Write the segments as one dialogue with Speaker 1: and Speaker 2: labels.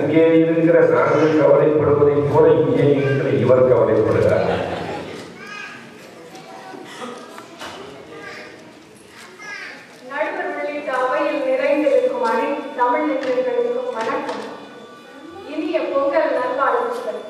Speaker 1: அங்கே இருக்கிற நாங்கள் கவலைப்படுவதைப் போல இங்கே இருக்கிற இவர் கவலைப்படுகிறார்.
Speaker 2: நிறைந்திருக்கும் தமிழ் நெஞ்சங்களுக்கும் வணக்கம். இனிய பொங்கல் நல்வாழ்த்துக்கள்.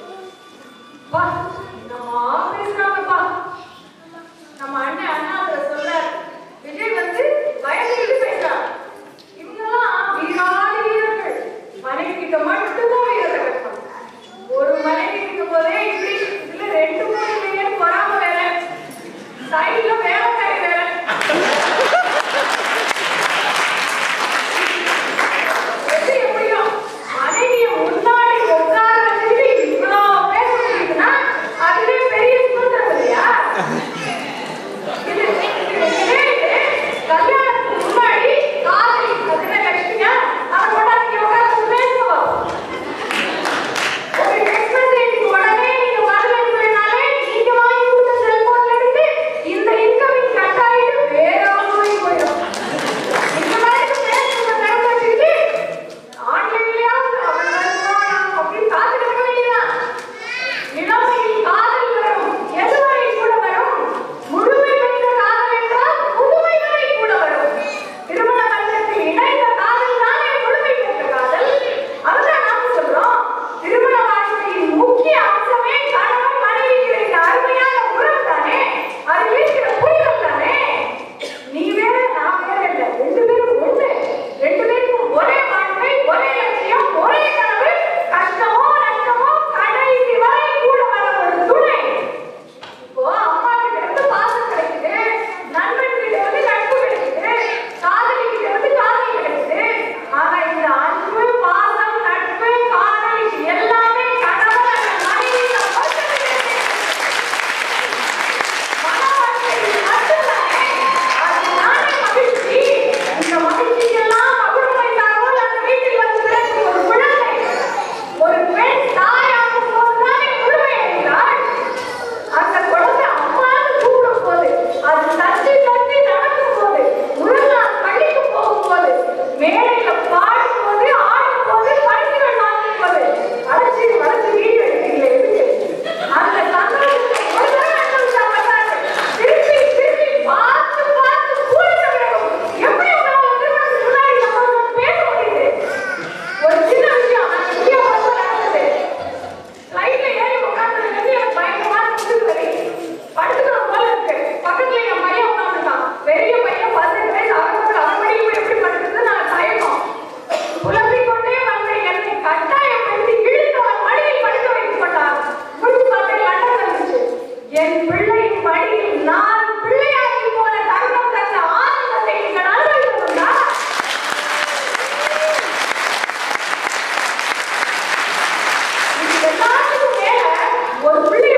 Speaker 2: The time together was really